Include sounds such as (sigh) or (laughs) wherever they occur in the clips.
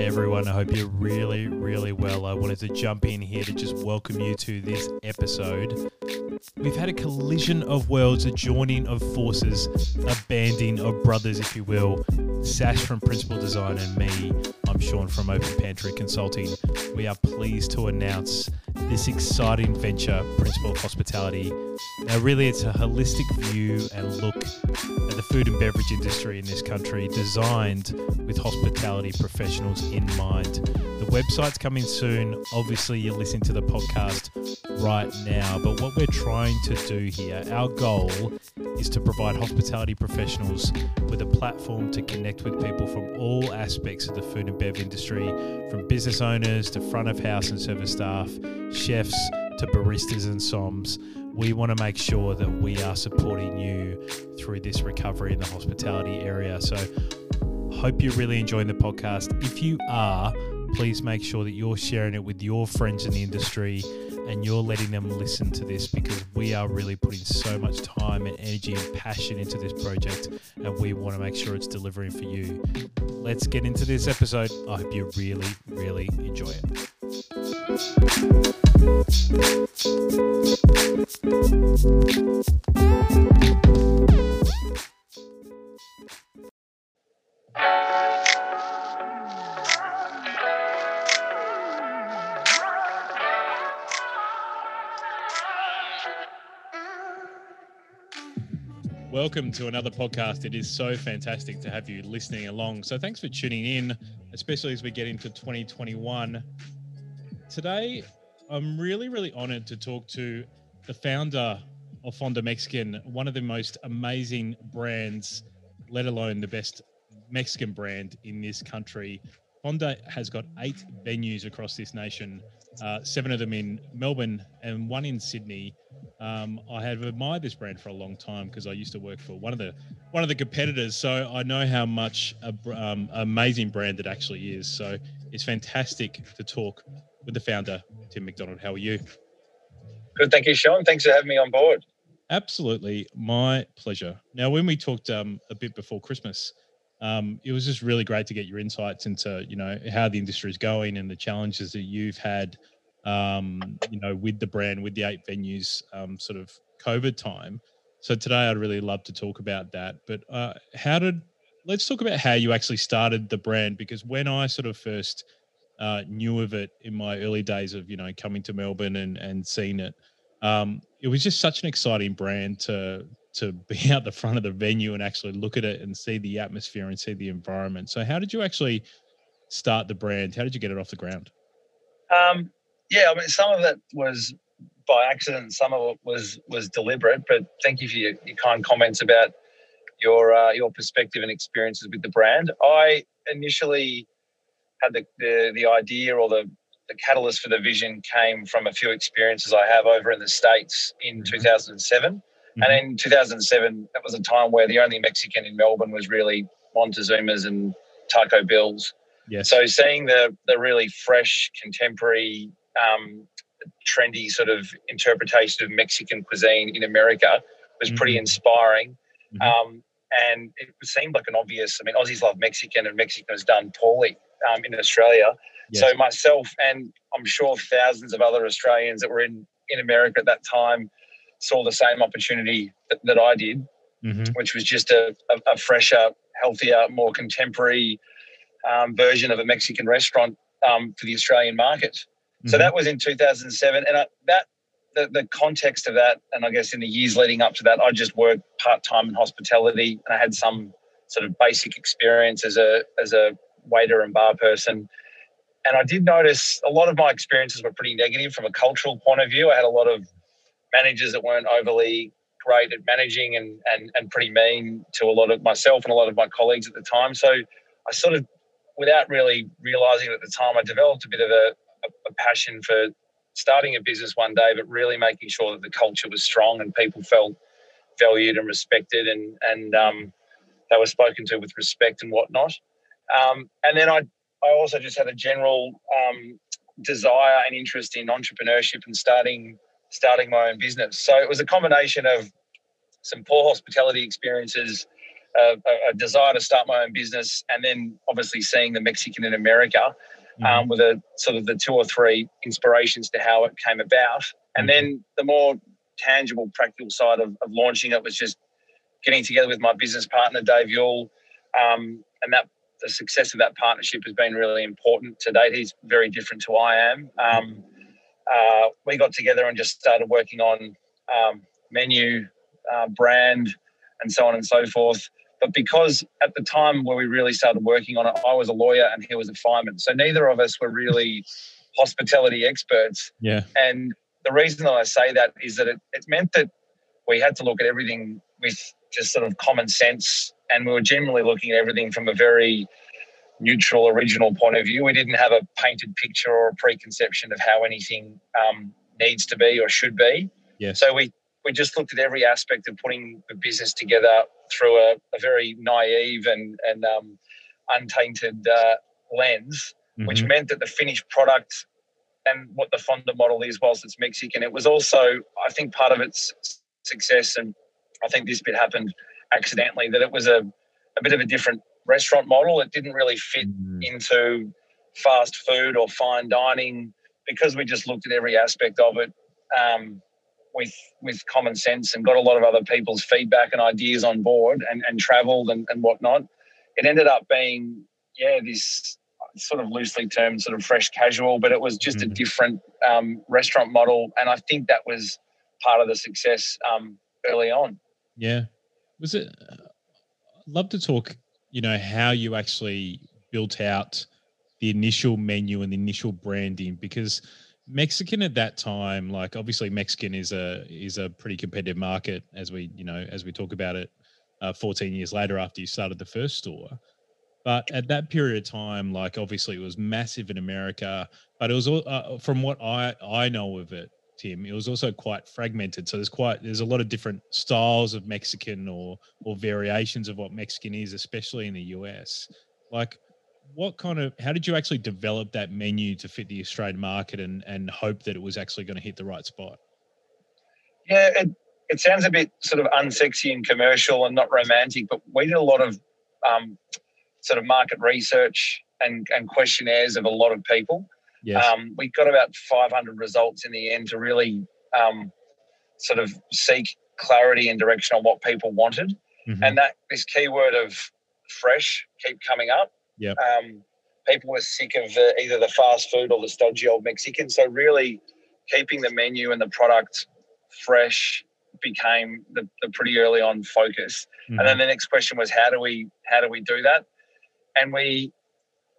G'day, everyone. I hope you're really, really well. I wanted to jump in here to just welcome you to this episode. We've had a collision of worlds, a joining of forces, a banding of brothers, if you will. Sash from Principal Design and me, I'm Sean from Open Pantry Consulting. We are pleased to announce this exciting venture, Principal Hospitality. Now, really, it's a holistic view and look the food and beverage industry in this country, designed with hospitality professionals in mind. The website's coming soon. Obviously, you're listening to the podcast right now, but what we're trying to do here, our goal is to provide hospitality professionals with a platform to connect with people from all aspects of the food and bev industry, from business owners to front of house and service staff, chefs to baristas and soms. We want to make sure that we are supporting you through this recovery in the hospitality area. So, hope you're really enjoying the podcast. If you are, please make sure that you're sharing it with your friends in the industry and you're letting them listen to this because we are really putting so much time and energy and passion into this project and we want to make sure it's delivering for you. Let's get into this episode. I hope you really, really enjoy it. Welcome to another podcast. It is so fantastic to have you listening along. So, thanks for tuning in, especially as we get into 2021. Today, I'm really, really honored to talk to the founder of Fonda Mexican, one of the most amazing brands, let alone the best Mexican brand in this country. Fonda has got eight venues across this nation, uh, seven of them in Melbourne and one in Sydney. Um, I have admired this brand for a long time because I used to work for one of the one of the competitors, so I know how much a um, amazing brand it actually is. So it's fantastic to talk with the founder, Tim McDonald. How are you? Good, thank you, Sean. Thanks for having me on board. Absolutely, my pleasure. Now, when we talked um, a bit before Christmas, um, it was just really great to get your insights into you know how the industry is going and the challenges that you've had um, you know, with the brand, with the eight venues, um, sort of COVID time. So today, I'd really love to talk about that. But uh, how did? Let's talk about how you actually started the brand because when I sort of first uh, knew of it in my early days of you know coming to Melbourne and and seeing it, um, it was just such an exciting brand to to (laughs) be out the front of the venue and actually look at it and see the atmosphere and see the environment. So how did you actually start the brand? How did you get it off the ground? Um, yeah, I mean, some of it was by accident, some of it was was deliberate. But thank you for your, your kind comments about your uh, your perspective and experiences with the brand. I initially had the the, the idea or the the catalyst for the vision came from a few experiences I have over in the states in 2007. Mm-hmm. And in 2007, that was a time where the only Mexican in Melbourne was really Montezuma's and Taco Bill's. Yes. So seeing the the really fresh, contemporary um, trendy sort of interpretation of Mexican cuisine in America was pretty Mhm. inspiring. Mhm. Um, and it seemed like an obvious, I mean, Aussies love Mexican and Mexican is done poorly um, in Australia. Yes. So myself and I'm sure thousands of other Australians that were in, in America at that time saw the same opportunity that, that I did, Mhm. which was just a, a, a fresher, healthier, more contemporary um, version of a Mexican restaurant um, for the Australian market. So Mhm. that was in 2007, and I, that the, the context of that, and I guess in the years leading up to that, I just worked part time in hospitality, and I had some sort of basic experience as a as a waiter and bar person. And I did notice a lot of my experiences were pretty negative from a cultural point of view. I had a lot of managers that weren't overly great at managing and and and pretty mean to a lot of myself and a lot of my colleagues at the time. So I sort of, without really realizing at the time, I developed a bit of a, a, a passion for starting a business one day, but really making sure that the culture was strong and people felt valued and respected and and um, they were spoken to with respect and whatnot. Um, and then I I also just had a general um, desire and interest in entrepreneurship and starting starting my own business. So it was a combination of some poor hospitality experiences a, a, desire to start my own business, and then obviously seeing the Mexican in America mm. um, with a sort of the two or three inspirations to how it came about, and mm. then the more tangible, practical side of, of, launching it was just getting together with my business partner Dave Youl, um, and that the success of that partnership has been really important to date. He's very different to I am. Um, uh, we got together and just started working on um, menu, uh, brand, and so on and so forth. But because at the time where we really started working on it, I was a lawyer and he was a fireman. So neither of us were really hospitality experts. Yeah. And the reason that I say that is that it, it meant that we had to look at everything with just sort of common sense. And we were generally looking at everything from a very neutral, original point of view. We didn't have a painted picture or a preconception of how anything um, needs to be or should be. Yeah. So we we just looked at every aspect of putting the business together through a, a very naive and and um, untainted uh, lens, mm-hmm. which meant that the finished product and what the Fonda model is, whilst it's Mexican, it was also I think part of its success, and I think this bit happened accidentally that it was a a bit of a different restaurant model. It didn't really fit mm-hmm. into fast food or fine dining because we just looked at every aspect of it. Um, with with common sense and got a lot of other people's feedback and ideas on board and, and traveled and, and whatnot. It ended up being, yeah, this sort of loosely termed sort of fresh casual, but it was just mm-hmm. a different um, restaurant model. And I think that was part of the success um, early on. Yeah. Was it? Love to talk, you know, how you actually built out the initial menu and the initial branding because Mexican at that time, like obviously Mexican is a is a pretty competitive market as we you know as we talk about it, uh, 14 years later after you started the first store. But at that period of time, like obviously it was massive in America, but it was uh, from what I I know of it, Tim, it was also quite fragmented. So there's quite there's a lot of different styles of Mexican or or variations of what Mexican is, especially in the US. Like what kind of how did you actually develop that menu to fit the Australian market and and hope that it was actually going to hit the right spot? Yeah, it, it sounds a bit sort of unsexy and commercial and not romantic, but we did a lot of um, sort of market research and, and questionnaires of a lot of people. Yes. Um, we got about 500 results in the end to really um, sort of seek clarity and direction on what people wanted. Mm-hmm. And that this keyword of fresh keep coming up. Yeah. Um, people were sick of the, either the fast food or the stodgy old Mexican. So really keeping the menu and the product fresh became the, the pretty early on focus. Mm-hmm. And then the next question was how do we how do we do that? And we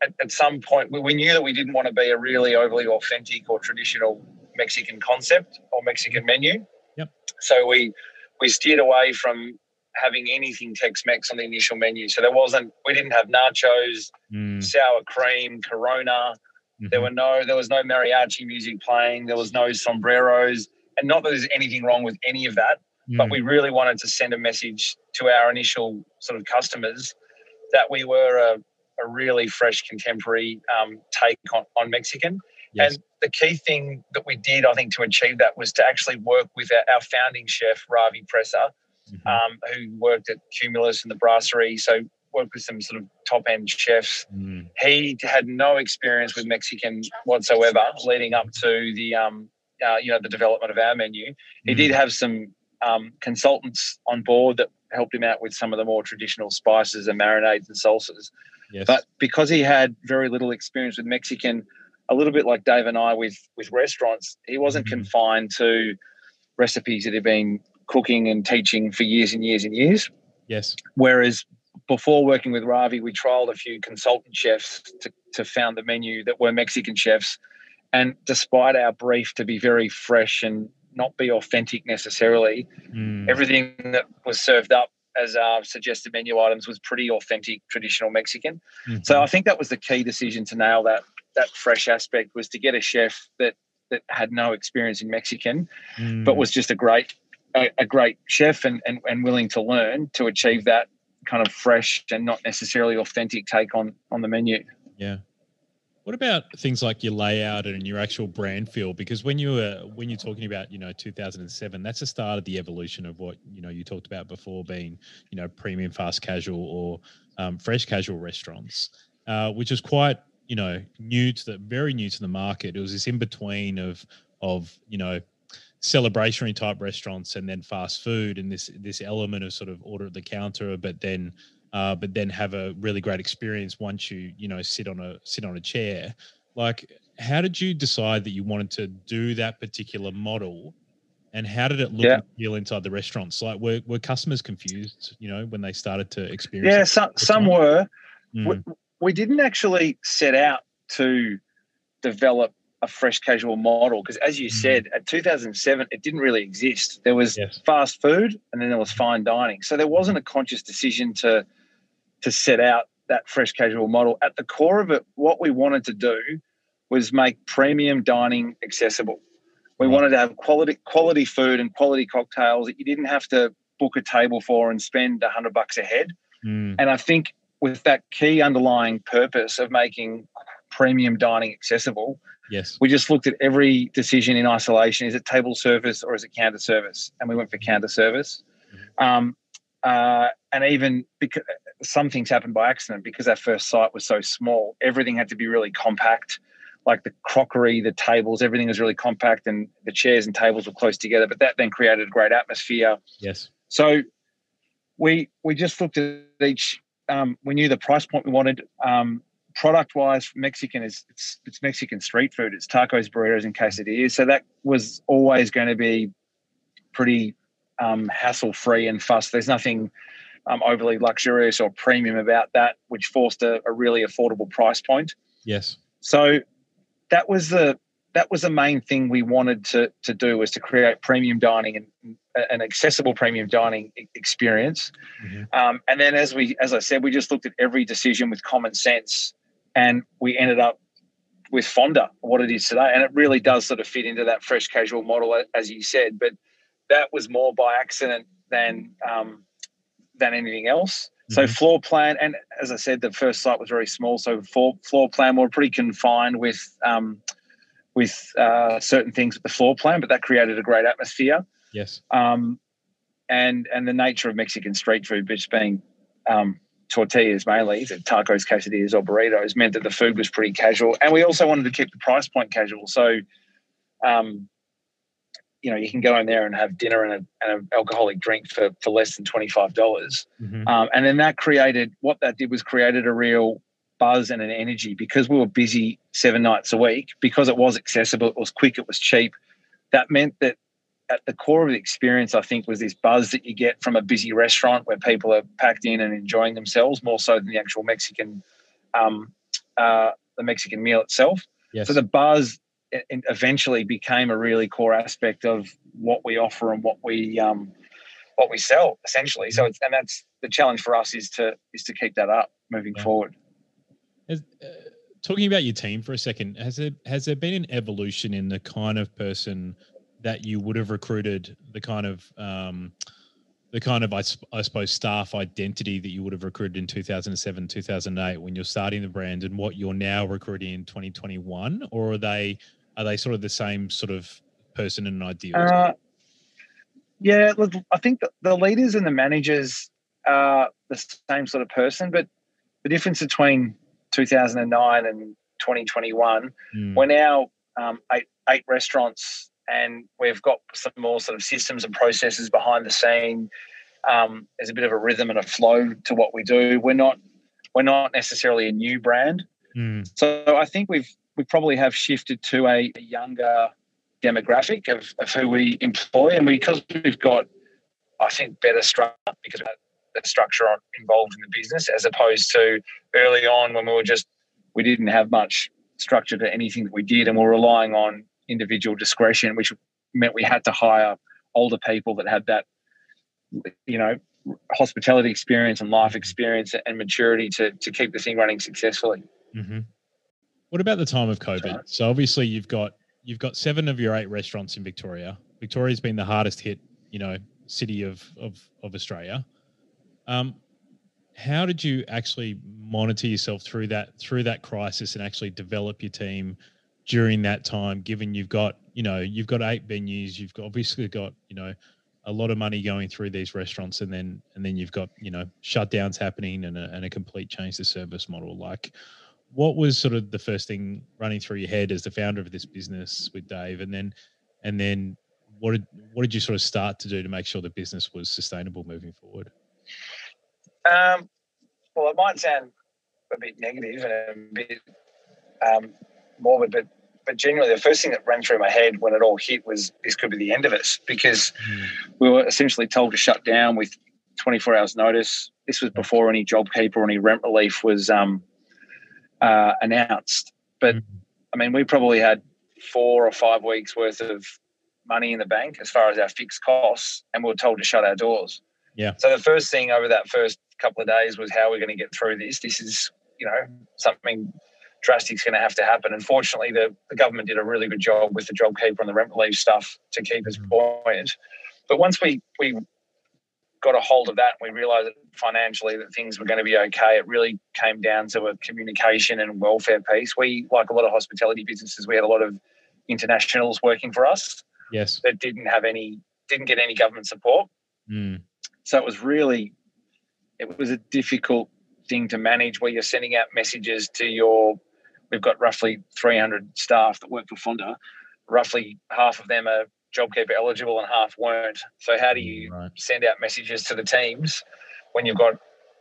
at, at some point we, we knew that we didn't want to be a really overly authentic or traditional Mexican concept or Mexican menu. Yep. So we we steered away from having anything Tex-Mex on the initial menu. So there wasn't, we didn't have nachos, mm. sour cream, Corona. Mm-hmm. There were no, there was no mariachi music playing. There was no sombreros, and not that there's anything wrong with any of that. Mm. But we really wanted to send a message to our initial sort of customers that we were a, a really fresh contemporary um, take on, on Mexican. Yes. And the key thing that we did, I think, to achieve that was to actually work with our, our founding chef, Ravi Presa, mm-hmm. um, who worked at Cumulus and the Brasserie. So worked with some sort of top end chefs. Mm. He had no experience with Mexican whatsoever, leading up to the um, uh, you know the development of our menu. He mm. did have some um, consultants on board that helped him out with some of the more traditional spices and marinades and salsas. Yes. But because he had very little experience with Mexican, a little bit like Dave and I with with restaurants, he wasn't mm. confined to recipes that he'd been cooking and teaching for years and years and years. Yes. Whereas before working with Ravi, we trialed a few consultant chefs to, to found the menu that were Mexican chefs. And despite our brief to be very fresh and not be authentic necessarily, mm. everything that was served up as uh, suggested menu items was pretty authentic traditional Mexican. Mm-hmm. So I think that was the key decision to nail that that fresh aspect was to get a chef that that had no experience in Mexican, mm. but was just a great a, a great chef and, and, and willing to learn to achieve that kind of fresh and not necessarily authentic take on on the menu. Yeah. What about things like your layout and your actual brand feel? Because when you were when you're talking about you know 2007, that's the start of the evolution of what you know you talked about before being you know premium fast casual or um, fresh casual restaurants, uh, which is quite you know new to the very new to the market. It was this in between of of you know celebratory type restaurants and then fast food and this this element of sort of order at the counter, but then uh, but then have a really great experience once you you know sit on a sit on a chair. Like, how did you decide that you wanted to do that particular model? And how did it look Yeah. and feel inside the restaurants? Like, were, were customers confused, you know, when they started to experience Yeah, some some were. Mm, We, we didn't actually set out to develop a fresh casual model because, as you Mhm. said, at 2007, it didn't really exist. There was Yes. fast food and then there was fine dining. So there wasn't a conscious decision to to set out that fresh casual model. At the core of it, what we wanted to do was make premium dining accessible. We wanted to have quality quality food and quality cocktails that you didn't have to book a table for and spend a hundred bucks a head. Mm, And I think with that key underlying purpose of making premium dining accessible, yes. we just looked at every decision in isolation. Is it table service or is it counter service? And we went for counter service. Um, uh, and even because some things happened by accident because our first site was so small, everything had to be really compact. Like the crockery, the tables, everything was really compact, and the chairs and tables were close together. But that then created a great atmosphere. Yes. So we we just looked at each. Um, we knew the price point we wanted. Um, product wise, Mexican is it's, it's Mexican street food. It's tacos, burritos, and quesadillas. So that was always going to be pretty um, hassle free and fuss. There's nothing um, overly luxurious or premium about that, which forced a, a really affordable price point. Yes. So that was the that was the main thing we wanted to to do was to create premium dining and an accessible premium dining experience. Mhm. Um, and then as we as I said, we just looked at every decision with common sense, and we ended up with Fonda, what it is today, and it really does sort of fit into that fresh casual model, as you said. But that was more by accident than um, than anything else. So Mhm. floor plan, and as I said, the first site was very small. So floor floor plan, we we're pretty confined with um, with uh, certain things with the floor plan, but that created a great atmosphere. Yes. Um, and and the nature of Mexican street food, which being um, tortillas mainly, so tacos, quesadillas, or burritos, meant that the food was pretty casual. And we also wanted to keep the price point casual. So, um, you know, you can go in there and have dinner and, a, and an alcoholic drink for, for less than twenty five dollars. Mhm. Um, and then that created what that did was created a real buzz and an energy because we were busy seven nights a week, because it was accessible, it was quick, it was cheap. That meant that at the core of the experience, I think, was this buzz that you get from a busy restaurant where people are packed in and enjoying themselves more so than the actual Mexican, um, uh, the Mexican meal itself. Yes. So the buzz e- eventually became a really core aspect of what we offer and what we um, what we sell essentially. So it's and that's the challenge for us is to is to keep that up moving Yeah. forward. Uh, talking about your team for a second, has there has there been an evolution in the kind of person that you would have recruited, the kind of um, the kind of I, I suppose staff identity that you would have recruited in 2007 2008 when you're starting the brand and what you're now recruiting in 2021 or are they are they sort of the same sort of person and ideals Uh, yeah, look, I think the, the leaders and the managers are the same sort of person, but the difference between 2009 and 2021 Mm, we're now um, eight eight restaurants, and we've got some more sort of systems and processes behind the scene. Um, there's a bit of a rhythm and a flow to what we do. We're not we're not necessarily a new brand, mm, so I think we've we probably have shifted to a, younger demographic of, of who we employ, and because we've got I think better structure because of the structure involved in the business as opposed to early on when we were just we didn't have much structure to anything that we did, and we're relying on individual discretion, which meant we had to hire older people that had that, you know, hospitality experience and life experience and maturity to to keep the thing running successfully. mhm. What about the time of covid Right. so obviously you've got you've got seven of your eight restaurants in victoria victoria's been the hardest hit you know city of of, of australia um, how did you actually monitor yourself through that through that crisis and actually develop your team during that time? Given you've got you know you've got eight venues, you've got, obviously got you know a lot of money going through these restaurants, and then and then you've got you know shutdowns happening and a, and a complete change to service model. Like, what was sort of the first thing running through your head as the founder of this business with Dave, and then and then what did what did you sort of start to do to make sure the business was sustainable moving forward? Um, well, it might sound a bit negative and a bit um, morbid, but but genuinely, the first thing that ran through my head when it all hit was this could be the end of us because mm. we were essentially told to shut down with 24 hours notice. This was before any JobKeeper or any rent relief was um, uh, announced. But mm. I mean, we probably had four or five weeks worth of money in the bank as far as our fixed costs, and we were told to shut our doors. Yeah. So the first thing over that first couple of days was how we're going to get through this. This is, you know, something drastic is going to have to happen. Unfortunately, the, the government did a really good job with the JobKeeper and the rent relief stuff to keep us mm-hmm. buoyant. But once we we got a hold of that, and we realised that financially that things were going to be okay. It really came down to a communication and welfare piece. We, like a lot of hospitality businesses, we had a lot of internationals working for us. Yes, that didn't have any, didn't get any government support. Mm. So it was really, it was a difficult thing to manage where you're sending out messages to your we've got roughly 300 staff that work for Fonda. Roughly half of them are JobKeeper eligible and half weren't. So how do you right. send out messages to the teams when you've got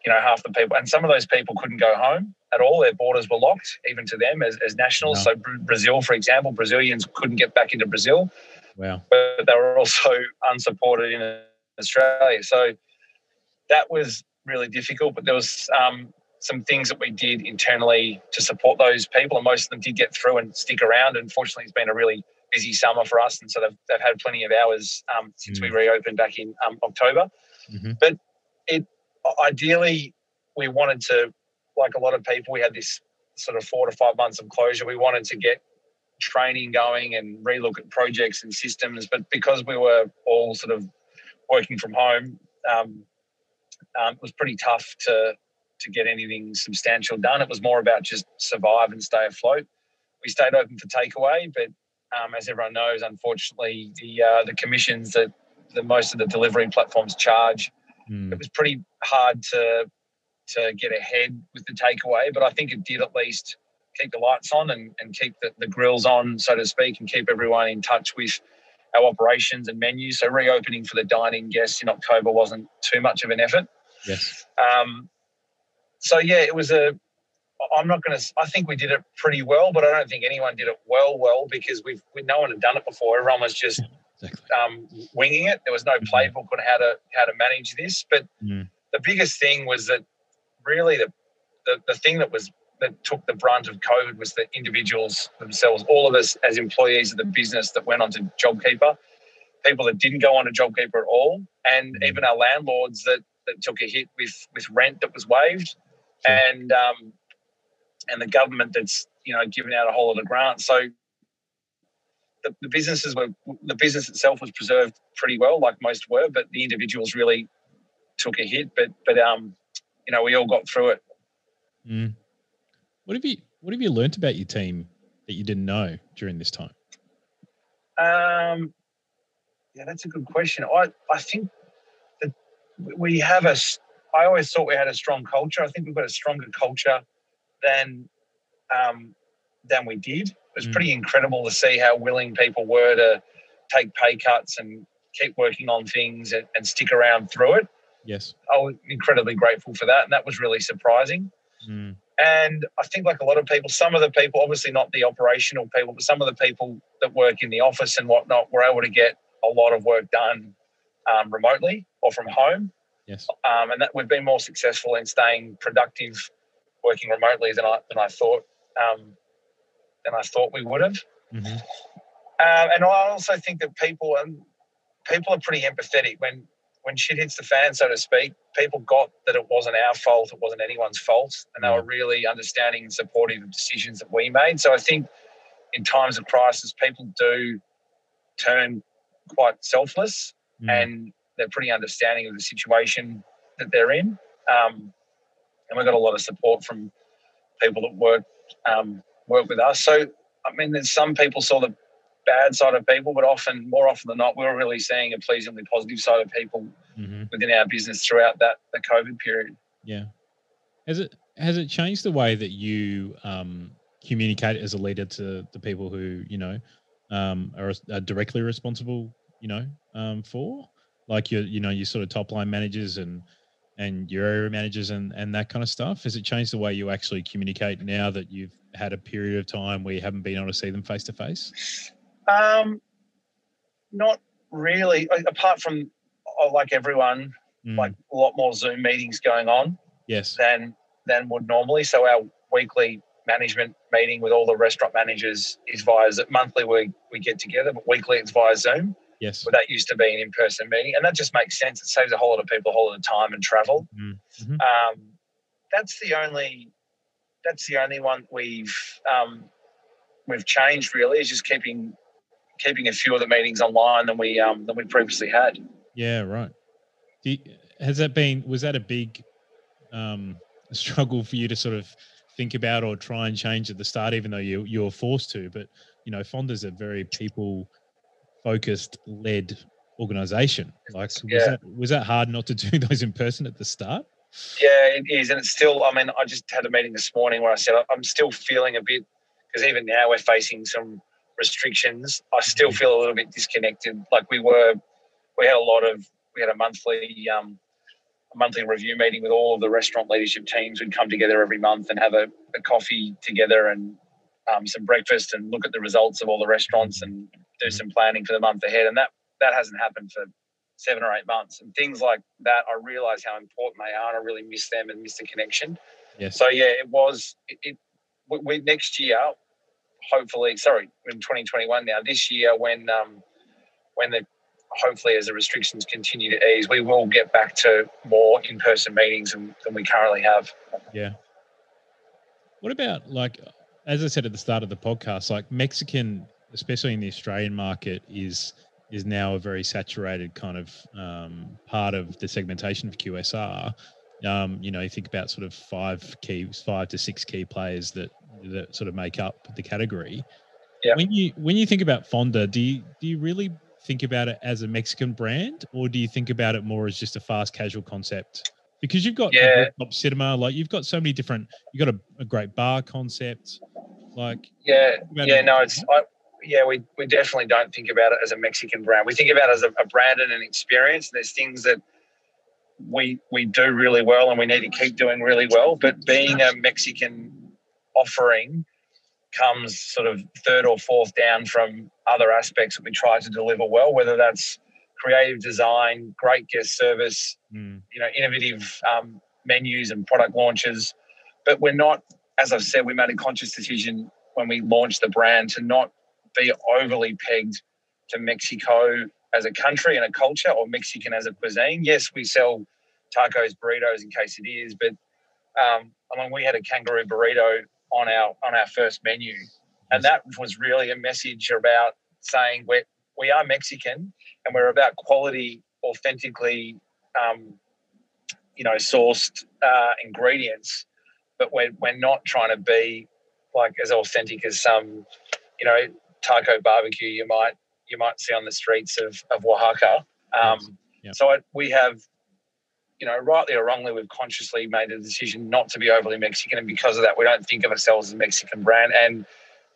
you know half the people and some of those people couldn't go home at all their borders were locked even to them as, as nationals wow. so brazil for example brazilians couldn't get back into brazil wow but they were also unsupported in australia so that was really difficult but there was um, some things that we did internally to support those people, and most of them did get through and stick around. And fortunately, it's been a really busy summer for us, and so they've, they've had plenty of hours um, since mm. we reopened back in um, October. Mm-hmm. But it ideally, we wanted to, like a lot of people, we had this sort of four to five months of closure. We wanted to get training going and relook at projects and systems, but because we were all sort of working from home, um, um, it was pretty tough to to get anything substantial done. It was more about just survive and stay afloat. We stayed open for takeaway, but um, as everyone knows, unfortunately, the uh, the commissions that the most of the delivery platforms charge, mm. it was pretty hard to to get ahead with the takeaway. But I think it did at least keep the lights on and, and keep the, the grills on, so to speak, and keep everyone in touch with our operations and menus. So reopening for the dining guests in October wasn't too much of an effort. Yes. Um, so yeah, it was a. I'm not going to. I think we did it pretty well, but I don't think anyone did it well, well because we've we, no one had done it before. Everyone was just exactly. um, winging it. There was no mm-hmm. playbook on how to how to manage this. But mm. the biggest thing was that really the, the the thing that was that took the brunt of COVID was the individuals themselves. All of us as employees of the business that went on to JobKeeper, people that didn't go on to JobKeeper at all, and mm. even our landlords that that took a hit with with rent that was waived and um, and the government that's you know giving out a whole lot of grants. So the, the businesses were the business itself was preserved pretty well, like most were, but the individuals really took a hit. But but um, you know, we all got through it. Mm. What have you What have you learnt about your team that you didn't know during this time? Um, yeah, that's a good question. I I think that we have a I always thought we had a strong culture. I think we've got a stronger culture than um, than we did. It was mm. pretty incredible to see how willing people were to take pay cuts and keep working on things and, and stick around through it. Yes, I was incredibly grateful for that, and that was really surprising. Mm. And I think, like a lot of people, some of the people, obviously not the operational people, but some of the people that work in the office and whatnot, were able to get a lot of work done um, remotely or from home. Yes. Um, and that we've been more successful in staying productive working remotely than I than I thought um, than I thought we would have. Mm-hmm. Um, and I also think that people and people are pretty empathetic when when shit hits the fan, so to speak. People got that it wasn't our fault, it wasn't anyone's fault, and they were really understanding and supportive of decisions that we made. So I think in times of crisis, people do turn quite selfless mm. and they're pretty understanding of the situation that they're in. Um, and we got a lot of support from people that work um, work with us. So I mean, there's some people saw the bad side of people, but often, more often than not, we were really seeing a pleasingly positive side of people mm-hmm. within our business throughout that the COVID period. Yeah. Has it has it changed the way that you um, communicate as a leader to the people who you know um, are, are, directly responsible, you know, um, for like your you know your sort of top line managers and and your area managers and and that kind of stuff? Has it changed the way you actually communicate now that you've had a period of time where you haven't been able to see them face to face? Um, not really. Apart from oh, like everyone, mm. like a lot more Zoom meetings going on. Yes. Than than would normally. So our weekly management meeting with all the restaurant managers is via monthly. We we get together, but weekly it's via Zoom. Yes. But that used to be an in person meeting, and that just makes sense. It saves a whole lot of people a whole lot of time and travel. Mm-hmm. Um, that's the only that's the only one we've um, we've changed really is just keeping keeping a few of the meetings online than we um, than we previously had. Yeah, right. You, has that been was that a big um, (laughs) struggle for you to sort of think about or try and change at the start, even though you you were forced to? But you know, Fonda's a very people focused led organization. Like, was yeah. that was that hard not to do (laughs) those in person at the start? Yeah, it is, and it's still. I mean, I just had a meeting this morning where I said I'm still feeling a bit because even now we're facing some restrictions. I still mm-hmm. feel a little bit disconnected. Like we were, we had a lot of, we had a monthly, um, a monthly review meeting with all of the restaurant leadership teams. We'd come together every month and have a, a coffee together and um, some breakfast and look at the results of all the restaurants and do mm-hmm. some planning for the month ahead. And that that hasn't happened for seven or eight months. And things like that, I realise how important they are, and I really miss them and miss the connection. Yes. So yeah, it was. It, it we, next year, hopefully, sorry, in 2021 now. This year, when um, when the hopefully as the restrictions continue to ease, we will get back to more in-person meetings than, than we currently have. Yeah. What about like, as I said at the start of the podcast, like Mexican, especially in the Australian market, is is now a very saturated kind of um, part of the segmentation of QSR. Um, you know, you think about sort of five key, five to six key players that that sort of make up the category. Yeah. When you when you think about Fonda, do you do you really think about it as a Mexican brand, or do you think about it more as just a fast casual concept? Because you've got yeah. top cinema, like you've got so many different. You've got a, a great bar concept, like yeah, yeah. No, it's I, yeah. We we definitely don't think about it as a Mexican brand. We think about it as a, a brand and an experience. And there's things that we we do really well, and we need to keep doing really well. But being a Mexican offering comes sort of third or fourth down from other aspects that we try to deliver well, whether that's creative design, great guest service, mm. you know, innovative um, menus and product launches. But we're not, as I've said, we made a conscious decision when we launched the brand to not be overly pegged to Mexico as a country and a culture or Mexican as a cuisine. Yes, we sell tacos, burritos in quesadillas, but um, I mean, we had a kangaroo burrito on our on our first menu, and that was really a message about saying we we are Mexican and we're about quality, authentically, um, you know, sourced uh, ingredients, but we're we're not trying to be like as authentic as some, you know, taco barbecue you might you might see on the streets of of Oaxaca. Um, yes. yep. So it, we have you know, rightly or wrongly, we've consciously made a decision not to be overly Mexican, and because of that, we don't think of ourselves as a Mexican brand. And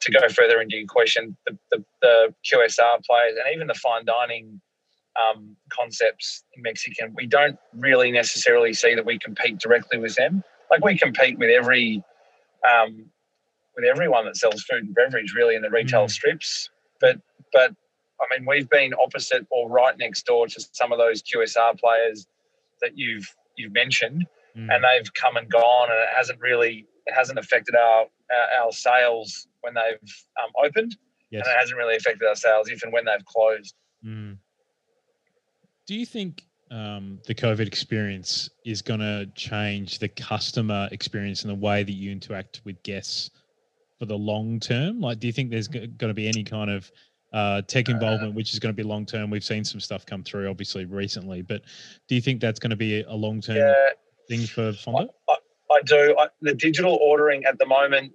to go further into your question, the, the, the QSR players and even the fine dining um, concepts in Mexican, we don't really necessarily see that we compete directly with them. Like we compete with every um, with everyone that sells food and beverage, really, in the retail mm. strips. But but I mean, we've been opposite or right next door to some of those QSR players that you've you've mentioned, mm. and they've come and gone, and it hasn't really it hasn't affected our our, our sales when they've um, opened, yes. and it hasn't really affected our sales even when they've closed. Mm. Do you think um, the COVID experience is going to change the customer experience and the way that you interact with guests for the long term? Like, do you think there's going to be any kind of uh, tech involvement, uh, which is going to be long term. We've seen some stuff come through, obviously, recently. But do you think that's going to be a long term yeah, thing for Fonda? I, I do. I, the digital ordering at the moment,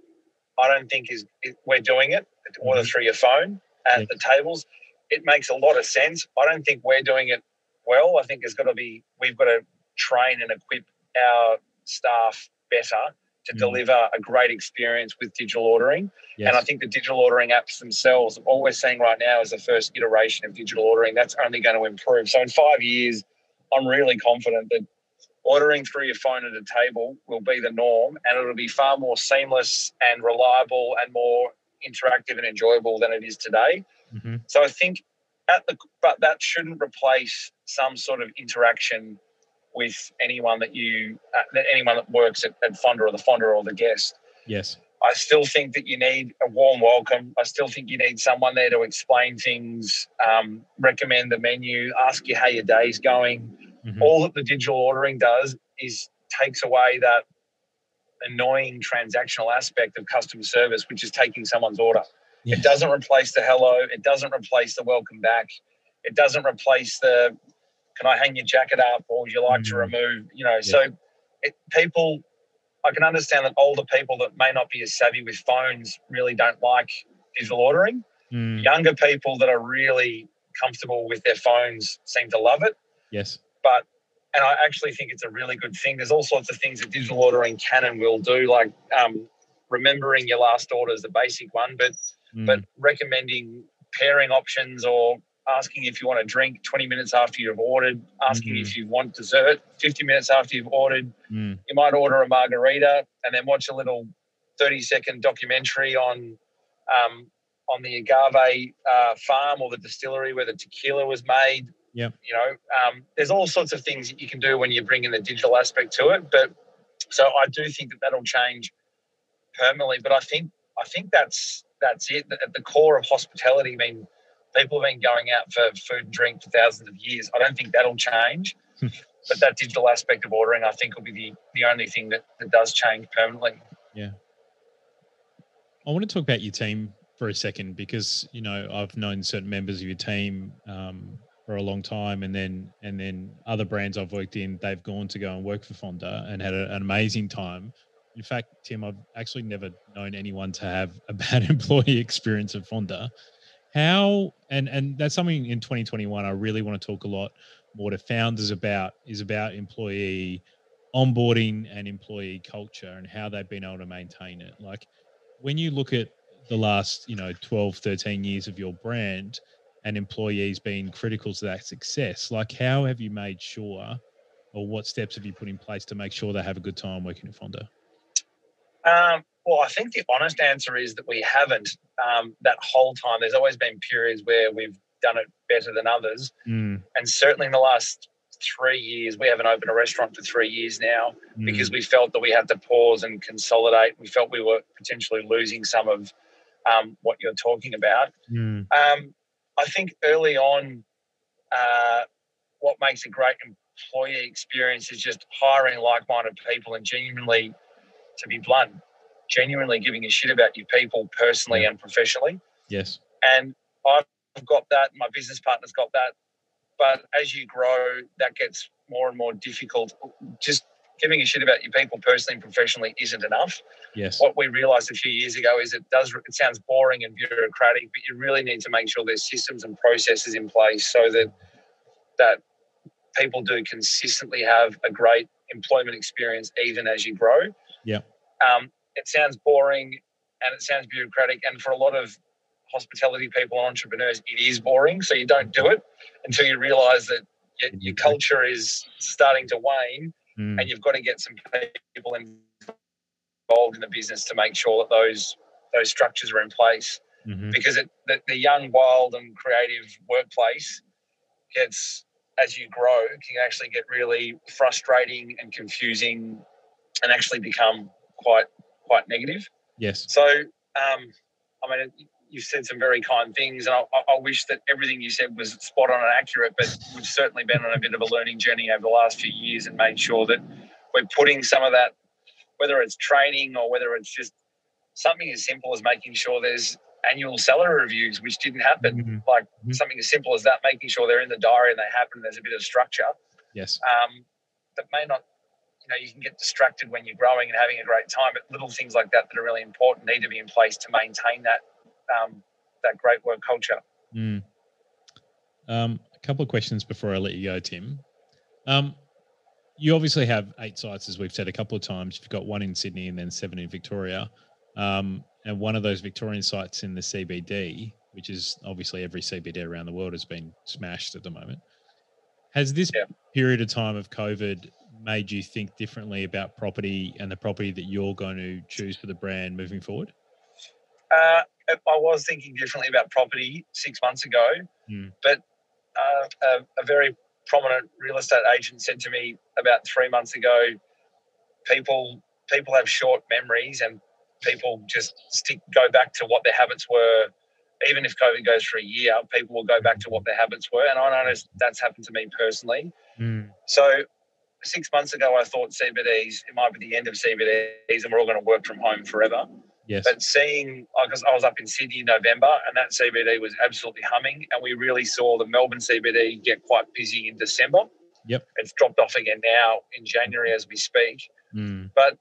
I don't think is we're doing it. Order through your phone at Yeah. the tables. It makes a lot of sense. I don't think we're doing it well. I think there's got to be we've got to train and equip our staff better to Mm. deliver a great experience with digital ordering. Yes. And I think the digital ordering apps themselves, all we're seeing right now is the first iteration of digital ordering. That's only going to improve. So in five years, I'm really confident that ordering through your phone at a table will be the norm and it'll be far more seamless and reliable and more interactive and enjoyable than it is today. Mhm. So I think at the but that shouldn't replace some sort of interaction with anyone that you uh, anyone that works at, at Fonda or the Fonda or the guest. Yes. I still think that you need a warm welcome. I still think you need someone there to explain things, um, recommend the menu, ask you how your day's going. Mhm. All that the digital ordering does is takes away that annoying transactional aspect of customer service, which is taking someone's order. Yeah. It doesn't replace the hello. It doesn't replace the welcome back. It doesn't replace the can I hang your jacket up or would you like to Mhm. remove, you know, so it, people I can understand that older people that may not be as savvy with phones really don't like digital ordering. Mm. Younger people that are really comfortable with their phones seem to love it. Yes. But and I actually think it's a really good thing. There's all sorts of things that digital ordering can and will do, like um, remembering your last order is the basic one, but Mm. but recommending pairing options or asking if you want a drink 20 minutes after you've ordered, asking Mhm. if you want dessert 50 minutes after you've ordered. Mm. You might order a margarita and then watch a little 30 second documentary on um, on the agave uh, farm or the distillery where the tequila was made. Yeah, You know, um, there's all sorts of things that you can do when you bring in the digital aspect to it. But so I do think that that'll change permanently. But I think I think that's that's it. At the core of hospitality, I mean, people have been going out for food and drink for thousands of years. I don't think that'll change. (laughs) but that digital aspect of ordering, I think, will be the, the only thing that, that does change permanently. Yeah. I want to talk about your team for a second because you know I've known certain members of your team um, for a long time, and then and then other brands I've worked in, they've gone to go and work for Fonda and had a, an amazing time. In fact, Tim, I've actually never known anyone to have a (laughs) bad employee experience at Fonda. How and and that's something in 2021 I really want to talk a lot more to founders about is about employee onboarding and employee culture and how they've been able to maintain it. Like when you look at the last, you know, 12, 13 years of your brand and employees being critical to that success, like how have you made sure or what steps have you put in place to make sure they have a good time working at Fonda? Um, well, I think the honest answer is that we haven't um, that whole time. There's always been periods where we've done it better than others. Mm, And certainly in the last three years, we haven't opened a restaurant for three years now mm, because we felt that we had to pause and consolidate. We felt we were potentially losing some of um, what you're talking about. mm, Um, I think early on, uh, what makes a great employee experience is just hiring like-minded people and genuinely, to be blunt, genuinely giving a shit about your people personally and professionally. yes. And I've got that. My business partner's got that. But as you grow, that gets more and more difficult. Just giving a shit about your people personally and professionally isn't enough Yes. what we realized a few years ago is it does it sounds boring and bureaucratic but you really need to make sure there's systems and processes in place so that that people do consistently have a great employment experience even as you grow Yeah. um, it sounds boring and it sounds bureaucratic and for a lot of hospitality people and entrepreneurs it is boring so you don't do it until you realize that your, your culture is starting to wane Mm, and you've got to get some people involved in the business to make sure that those those structures are in place. Mhm, because it, the, the young wild and creative workplace gets as you grow can actually get really frustrating and confusing and actually become quite quite negative Yes. so um, i mean you've said some very kind things and I, I- wish that everything you said was spot on and accurate but we've certainly been on a bit of a learning journey over the last few years and made sure that we're putting some of that whether it's training or whether it's just something as simple as making sure there's annual salary reviews which didn't happen Mhm, like Mhm. something as simple as that making sure they're in the diary and they happen there's a bit of structure Yes. um, that may not know you can get distracted when you're growing and having a great time, but little things like that that are really important need to be in place to maintain that um, that great work culture. Mm. Um, a couple of questions before I let you go, Tim. Um, you obviously have eight sites, as we've said a couple of times. You've got one in Sydney and then seven in Victoria. Um, and one of those Victorian sites in the CBD, which is obviously every CBD around the world has been smashed at the moment. Has this yeah. period of time of COVID made you think differently about property and the property that you're going to choose for the brand moving forward? Uh, I was thinking differently about property six months ago, mm. but uh, a, a, very prominent real estate agent said to me about three months ago, people people have short memories and people just stick go back to what their habits were. Even if COVID goes for a year, people will go back to what their habits were, and I know that's happened to me personally. Mm. So six months ago, I thought CBDs it might be the end of CBDs, and we're all going to work from home forever. Yes. But seeing, because I was up in Sydney in November and that CBD was absolutely humming, and we really saw the Melbourne CBD get quite busy in December. Yep. It's dropped off again now in January as we speak. Mm. But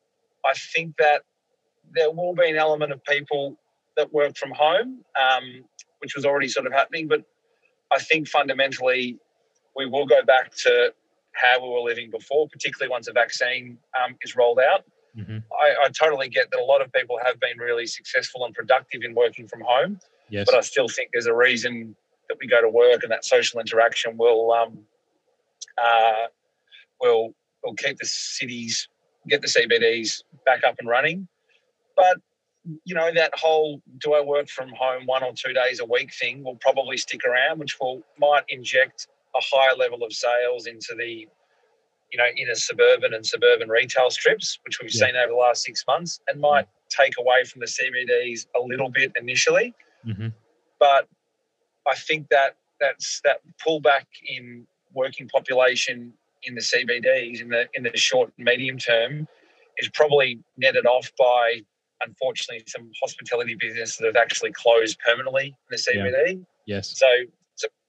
I think that there will be an element of people that work from home, um, which was already sort of happening. But I think fundamentally we will go back to how we were living before, particularly once a vaccine um, is rolled out. Mm-hmm. I, I, totally get that a lot of people have been really successful and productive in working from home. Yes. But I still think there's a reason that we go to work and that social interaction will um, uh, will will keep the cities, get the CBDs back up and running. But you know that whole do I work from home one or two days a week thing will probably stick around, which will might inject a higher level of sales into the you know, in a suburban and suburban retail strips, which we've yeah. seen over the last six months, and might take away from the CBDs a little bit initially. Mm-hmm. But I think that that's that pullback in working population in the CBDs in the in the short and medium term is probably netted off by unfortunately some hospitality businesses that have actually closed permanently in the CBD. Yeah. Yes. So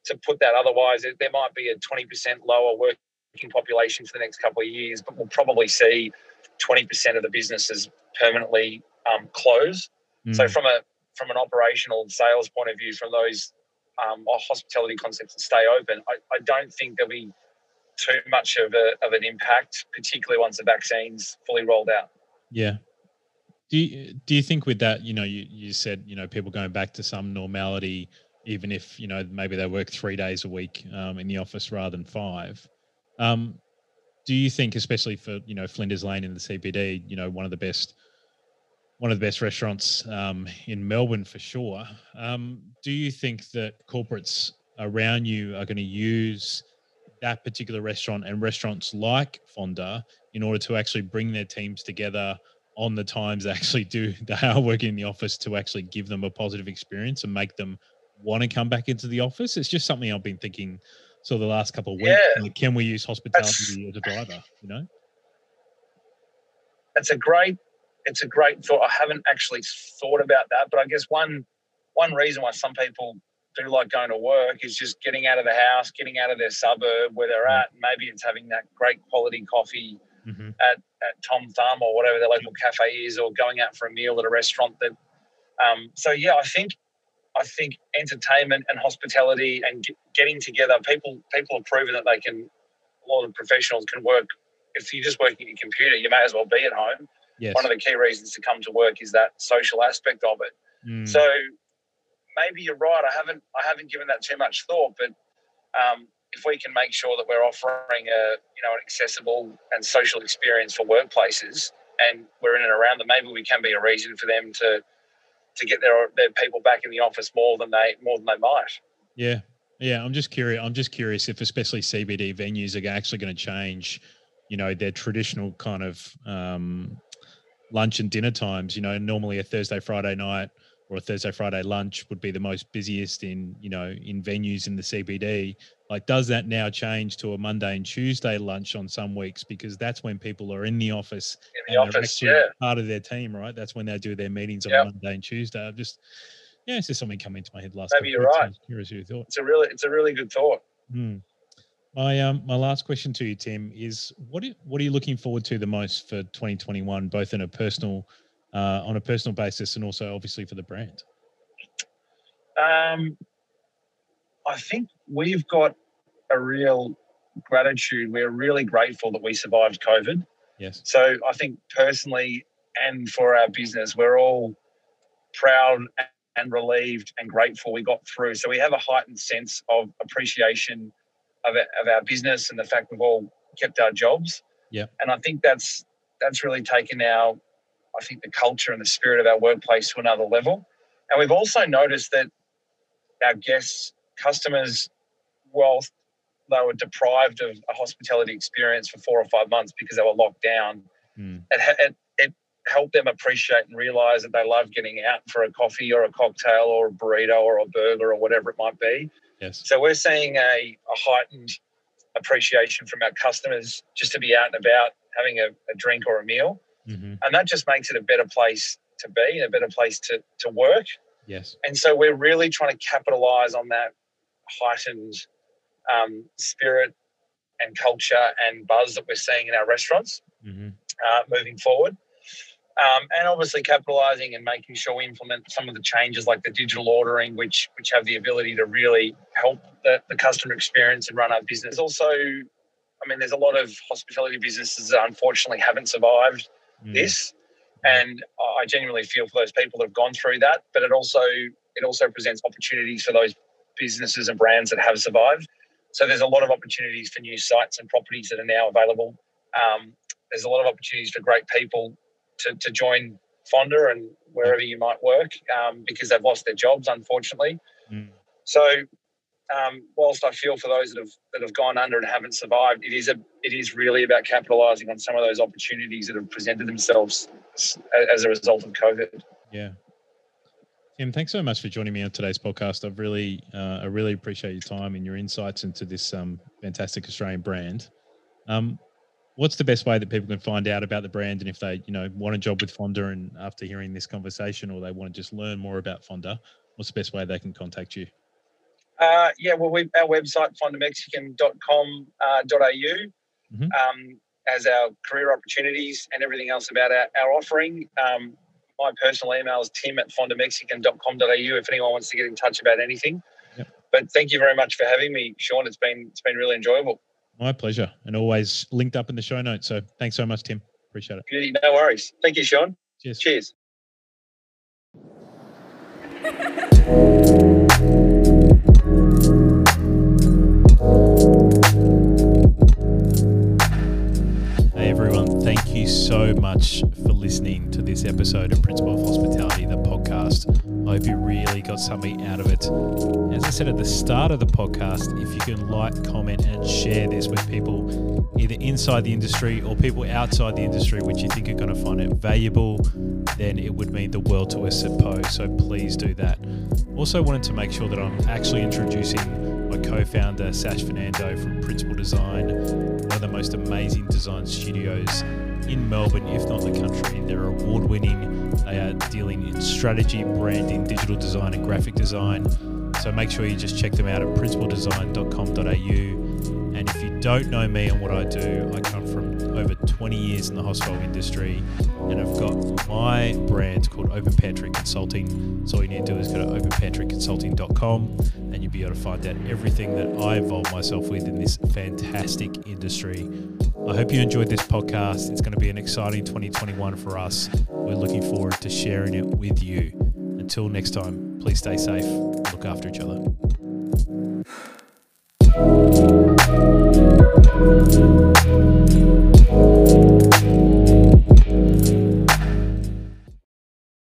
to, put that otherwise, there might be a 20% lower working population for the next couple of years, but we'll probably see 20% of the businesses permanently um, close. Mm. So from a from an operational sales point of view, from those um, hospitality concepts that stay open, I, I don't think there'll be too much of, a, of an impact, particularly once the vaccine's fully rolled out. Yeah. Do you, do you think with that, you know, you, you said, you know, people going back to some normality, even if, you know, maybe they work three days a week um, in the office rather than five. Um, do you think, especially for you know Flinders Lane in the CBD, you know one of the best one of the best restaurants um, in Melbourne for sure. Um, do you think that corporates around you are going to use that particular restaurant and restaurants like Fonda in order to actually bring their teams together on the times they actually do (laughs) they are working in the office to actually give them a positive experience and make them want to come back into the office? It's just something I've been thinking so the last couple of weeks. Yeah. Like, can we use hospitality That's, as a driver? You know, it's a great it's a great thought. I haven't actually thought about that, but I guess one one reason why some people do like going to work is just getting out of the house, getting out of their suburb where they're at. Maybe it's having that great quality coffee mm-hmm. at, at Tom Thumb or whatever their local cafe is, or going out for a meal at a restaurant. That um, so yeah, I think I think entertainment and hospitality and getting together, people people have proven that they can. A lot of professionals can work. If you're just working at your computer, you may as well be at home. Yes. One of the key reasons to come to work is that social aspect of it. Mm. So maybe you're right. I haven't I haven't given that too much thought, but um, if we can make sure that we're offering a you know an accessible and social experience for workplaces, and we're in and around them, maybe we can be a reason for them to to get their their people back in the office more than they more than they might. Yeah, yeah. I'm just curious. I'm just curious if especially CBD venues are actually going to change. You know, their traditional kind of um, lunch and dinner times. You know, normally a Thursday Friday night or a Thursday Friday lunch would be the most busiest in you know in venues in the CBD. Like, does that now change to a Monday and Tuesday lunch on some weeks because that's when people are in the office, in the office, yeah, part of their team, right? That's when they do their meetings on yep. Monday and Tuesday. I've just yeah, it's just something coming into my head last. Maybe you're right. Curious your thought. It's a really, it's a really good thought. Hmm. My um my last question to you, Tim, is what are, what are you looking forward to the most for 2021, both in a personal uh, on a personal basis and also obviously for the brand? Um, I think we've got a real gratitude. We're really grateful that we survived COVID. Yes. So I think personally and for our business, we're all proud and relieved and grateful we got through. So we have a heightened sense of appreciation of, of our business and the fact we've all kept our jobs. Yeah. And I think that's that's really taken our, I think the culture and the spirit of our workplace to another level. And we've also noticed that our guests, customers, whilst they were deprived of a hospitality experience for four or five months because they were locked down, Mm. it, it, it helped them appreciate and realize that they love getting out for a coffee or a cocktail or a burrito or a burger or whatever it might be. Yes. So we're seeing a, a heightened appreciation from our customers just to be out and about having a, a drink or a meal. hmm And that just makes it a better place to be, a better place to, to work. Yes. And so we're really trying to capitalize on that heightened um, spirit and culture and buzz that we're seeing in our restaurants hmm uh, moving forward. Um, and obviously capitalizing and making sure we implement some of the changes like the digital ordering, which which have the ability to really help the, the customer experience and run our business. Also, I mean, there's a lot of hospitality businesses that unfortunately haven't survived Mm. this, and I genuinely feel for those people that have gone through that. But it also it also presents opportunities for those businesses and brands that have survived. So there's a lot of opportunities for new sites and properties that are now available. Um, there's a lot of opportunities for great people to, to join Fonda and wherever you might work um, because they've lost their jobs, unfortunately. Mm. So, um, whilst I feel for those that have that have gone under and haven't survived, it is a it is really about capitalising on some of those opportunities that have presented themselves as a result of COVID. Yeah. Tim, thanks so much for joining me on today's podcast. I've really, uh, I really appreciate your time and your insights into this um, fantastic Australian brand. Um, what's the best way that people can find out about the brand, and if they, you know, want a job with Fonda, and after hearing this conversation, or they want to just learn more about Fonda, what's the best way they can contact you? Uh, yeah, well, we, our website, fondamexican.com.au, Mhm. um, has our career opportunities and everything else about our, our offering. Um, my personal email is tim at fondamexican.com.au if anyone wants to get in touch about anything. Yep. But thank you very much for having me, Sean. It's been it's been really enjoyable. My pleasure, and always linked up in the show notes. So thanks so much, Tim. Appreciate it. No worries. Thank you, Sean. Cheers. Cheers. So much for listening to this episode of Principal of Hospitality, the podcast. I hope you really got something out of it. As I said at the start of the podcast, if you can like, comment, and share this with people either inside the industry or people outside the industry which you think are going to find it valuable, then it would mean the world to us Poe. So please do that. Also, wanted to make sure that I'm actually introducing my co founder, Sash Fernando from Principal Design, one of the most amazing design studios in Melbourne, if not the country. They're award winning, they are dealing in strategy, branding, digital design, and graphic design. So make sure you just check them out at principaldesign.com.au. And if you don't know me and what I do, I come from over 20 years in the hostel industry and I've got my brand called Open Pantry Consulting. So all you need to do is go to openpantryconsulting.com and you'll be able to find out everything that I involve myself with in this fantastic industry. I hope you enjoyed this podcast. It's going to be an exciting 2021 for us. We're looking forward to sharing it with you. Until next time, please stay safe, look after each other.